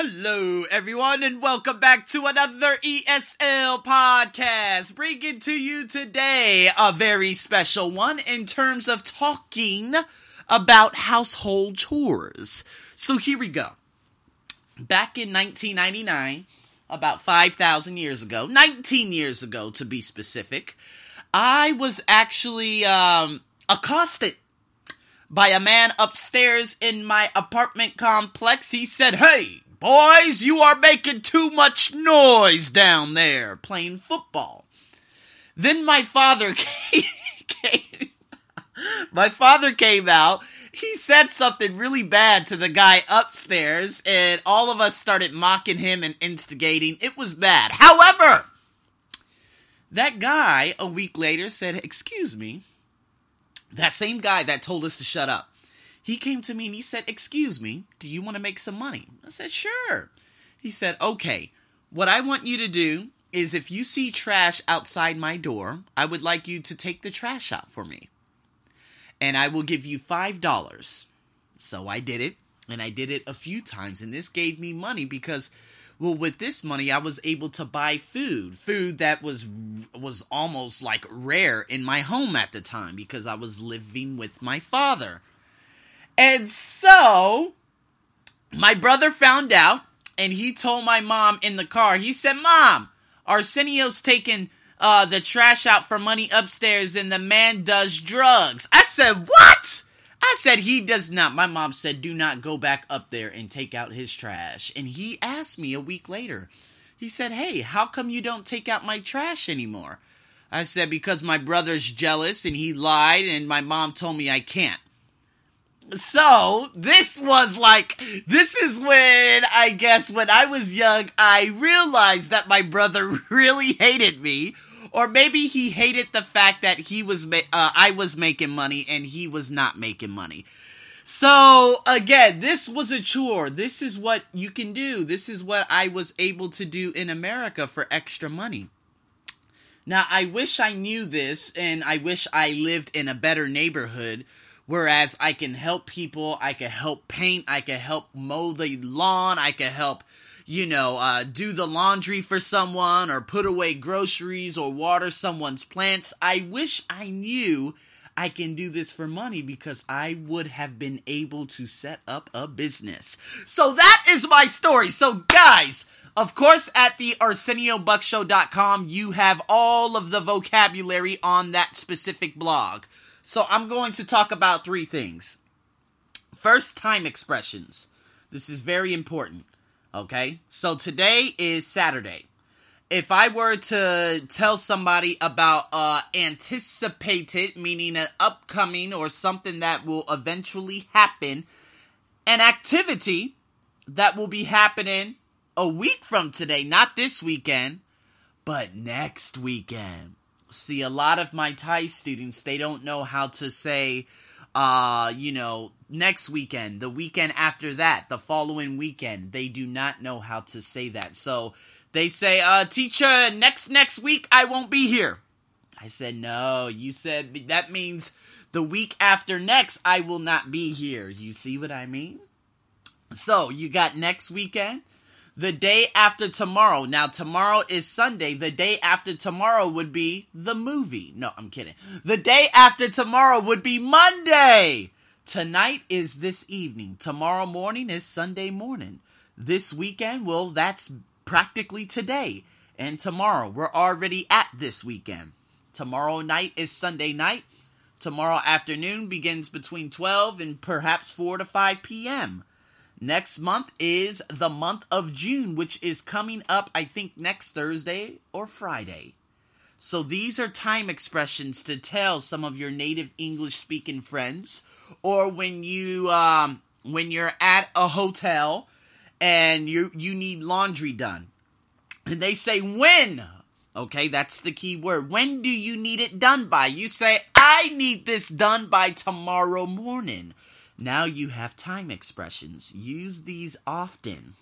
Hello, everyone, and welcome back to another ESL podcast. Bringing to you today a very special one in terms of talking about household chores. So here we go. Back in 1999, about 5,000 years ago, 19 years ago to be specific, I was actually um, accosted by a man upstairs in my apartment complex. He said, Hey, boys, you are making too much noise down there playing football. Then my father came, came my father came out. He said something really bad to the guy upstairs, and all of us started mocking him and instigating. It was bad. However, that guy a week later said, Excuse me, that same guy that told us to shut up, he came to me and he said, Excuse me, do you want to make some money? I said, Sure. He said, Okay, what I want you to do is if you see trash outside my door, I would like you to take the trash out for me. And I will give you $5. So I did it, and I did it a few times, and this gave me money because well with this money i was able to buy food food that was was almost like rare in my home at the time because i was living with my father and so my brother found out and he told my mom in the car he said mom arsenio's taking uh, the trash out for money upstairs and the man does drugs i said what I said he does not. My mom said, do not go back up there and take out his trash. And he asked me a week later. He said, hey, how come you don't take out my trash anymore? I said, because my brother's jealous and he lied and my mom told me I can't. So, this was like, this is when I guess when I was young, I realized that my brother really hated me or maybe he hated the fact that he was ma- uh, I was making money and he was not making money. So again, this was a chore. This is what you can do. This is what I was able to do in America for extra money. Now, I wish I knew this and I wish I lived in a better neighborhood whereas I can help people, I can help paint, I can help mow the lawn, I can help you know, uh, do the laundry for someone or put away groceries or water someone's plants. I wish I knew I can do this for money because I would have been able to set up a business. So that is my story. So, guys, of course, at the ArsenioBuckshow.com, you have all of the vocabulary on that specific blog. So, I'm going to talk about three things. First, time expressions. This is very important. Okay? So today is Saturday. If I were to tell somebody about uh anticipated, meaning an upcoming or something that will eventually happen, an activity that will be happening a week from today, not this weekend, but next weekend. See, a lot of my Thai students, they don't know how to say uh, you know, next weekend, the weekend after that, the following weekend. They do not know how to say that. So they say, uh, teacher, next next week I won't be here. I said, no, you said that means the week after next I will not be here. You see what I mean? So you got next weekend, the day after tomorrow. Now, tomorrow is Sunday. The day after tomorrow would be the movie. No, I'm kidding. The day after tomorrow would be Monday. Tonight is this evening. Tomorrow morning is Sunday morning. This weekend, well, that's practically today. And tomorrow, we're already at this weekend. Tomorrow night is Sunday night. Tomorrow afternoon begins between 12 and perhaps 4 to 5 p.m. Next month is the month of June, which is coming up, I think, next Thursday or Friday. So these are time expressions to tell some of your native English speaking friends, or when you um, when you're at a hotel and you you need laundry done, and they say when. Okay, that's the key word. When do you need it done by? You say, I need this done by tomorrow morning. Now you have time expressions. Use these often.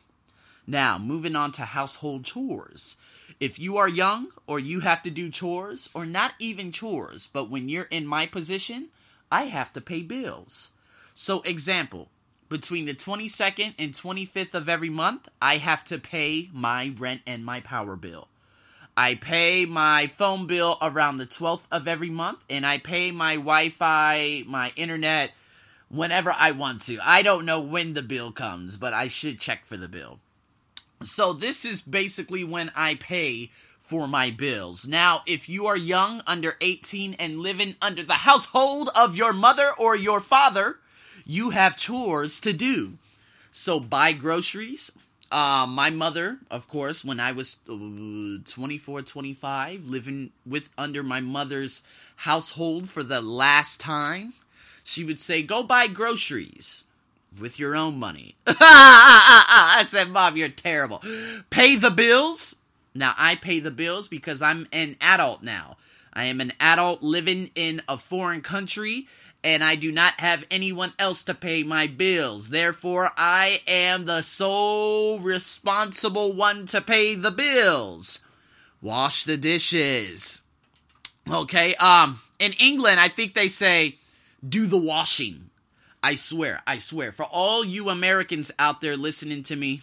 Now, moving on to household chores. If you are young or you have to do chores, or not even chores, but when you're in my position, I have to pay bills. So, example, between the 22nd and 25th of every month, I have to pay my rent and my power bill. I pay my phone bill around the 12th of every month, and I pay my Wi Fi, my internet, whenever I want to. I don't know when the bill comes, but I should check for the bill. So, this is basically when I pay for my bills. Now, if you are young, under 18, and living under the household of your mother or your father, you have chores to do. So, buy groceries. Uh, my mother, of course, when I was uh, 24, 25, living with under my mother's household for the last time, she would say, Go buy groceries with your own money. I said, Mom, you're terrible. Pay the bills. Now, I pay the bills because I'm an adult now. I am an adult living in a foreign country and I do not have anyone else to pay my bills. Therefore, I am the sole responsible one to pay the bills. Wash the dishes. Okay, um, in England, I think they say, do the washing. I swear, I swear. For all you Americans out there listening to me,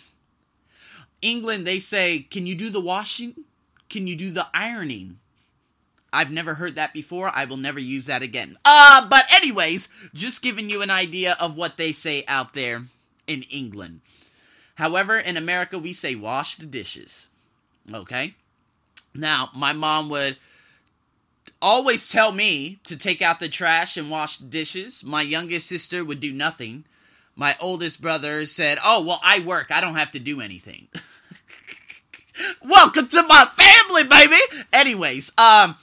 England, they say, can you do the washing? Can you do the ironing? I've never heard that before. I will never use that again. Uh, but anyways, just giving you an idea of what they say out there in England. However, in America, we say wash the dishes. Okay? Now, my mom would always tell me to take out the trash and wash dishes. My youngest sister would do nothing. My oldest brother said, Oh, well, I work. I don't have to do anything. Welcome to my family, baby. Anyways, um,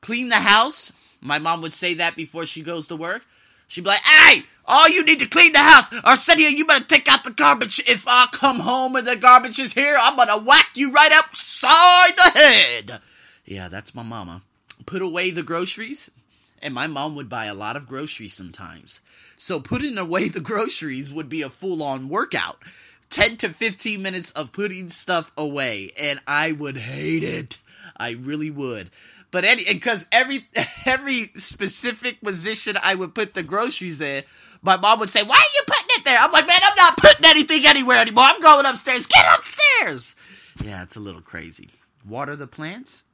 clean the house. My mom would say that before she goes to work. She'd be like, hey, all you need to clean the house. Arsenio, you better take out the garbage. If I come home and the garbage is here, I'm gonna whack you right upside the head. Yeah, that's my mama. Put away the groceries. And my mom would buy a lot of groceries sometimes. So putting away the groceries would be a full on workout. 10 to 15 minutes of putting stuff away. And I would hate it. I really would. But any because every every specific position I would put the groceries in, my mom would say, "Why are you putting it there?" I'm like, "Man, I'm not putting anything anywhere anymore. I'm going upstairs. Get upstairs." Yeah, it's a little crazy. Water the plants.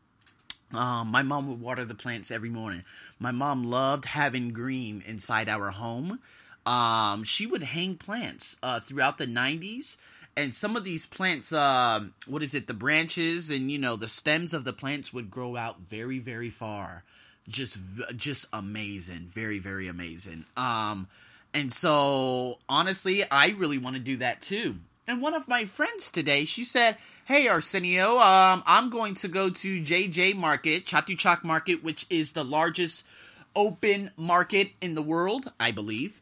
Um, my mom would water the plants every morning. My mom loved having green inside our home. Um, she would hang plants uh, throughout the 90s and some of these plants uh, what is it the branches and you know the stems of the plants would grow out very very far. Just just amazing. Very very amazing. Um and so honestly i really want to do that too and one of my friends today she said hey arsenio um i'm going to go to jj market chatuchak market which is the largest open market in the world i believe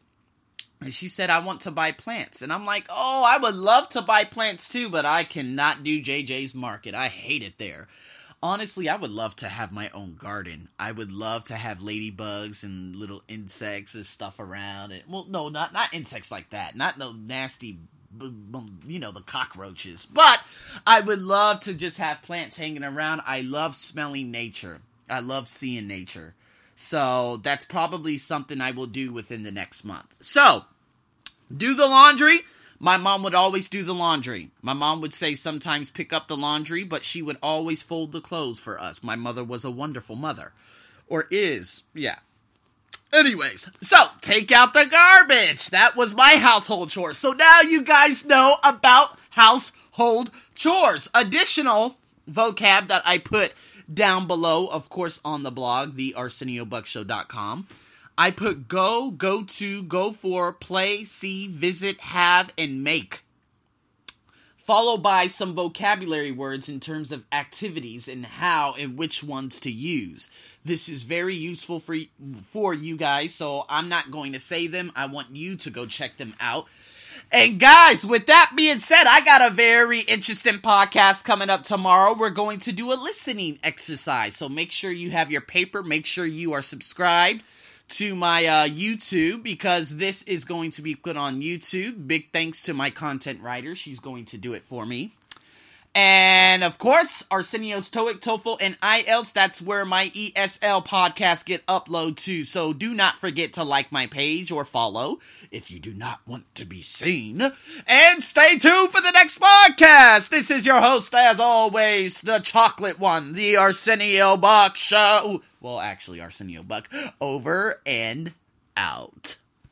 and she said, I want to buy plants. And I'm like, oh, I would love to buy plants too, but I cannot do JJ's market. I hate it there. Honestly, I would love to have my own garden. I would love to have ladybugs and little insects and stuff around it. Well, no, not not insects like that. Not no nasty you know the cockroaches. But I would love to just have plants hanging around. I love smelling nature. I love seeing nature. So that's probably something I will do within the next month. So, do the laundry. My mom would always do the laundry. My mom would say sometimes pick up the laundry, but she would always fold the clothes for us. My mother was a wonderful mother. Or is, yeah. Anyways, so take out the garbage. That was my household chores. So now you guys know about household chores. Additional vocab that I put down below, of course, on the blog, the ArsenioBuckshow.com. I put go, go to, go for, play, see, visit, have, and make. Followed by some vocabulary words in terms of activities and how and which ones to use. This is very useful for for you guys, so I'm not going to say them. I want you to go check them out. And guys, with that being said, I got a very interesting podcast coming up tomorrow. We're going to do a listening exercise. So make sure you have your paper, make sure you are subscribed to my uh, YouTube because this is going to be put on YouTube. Big thanks to my content writer. She's going to do it for me. And of course, Arsenio's TOEIC, TOEFL, and IELTS. That's where my ESL podcasts get uploaded to. So do not forget to like my page or follow if you do not want to be seen. And stay tuned for the next podcast. This is your host, as always, the chocolate one, the Arsenio Buck Show. Well, actually, Arsenio Buck. Over and out.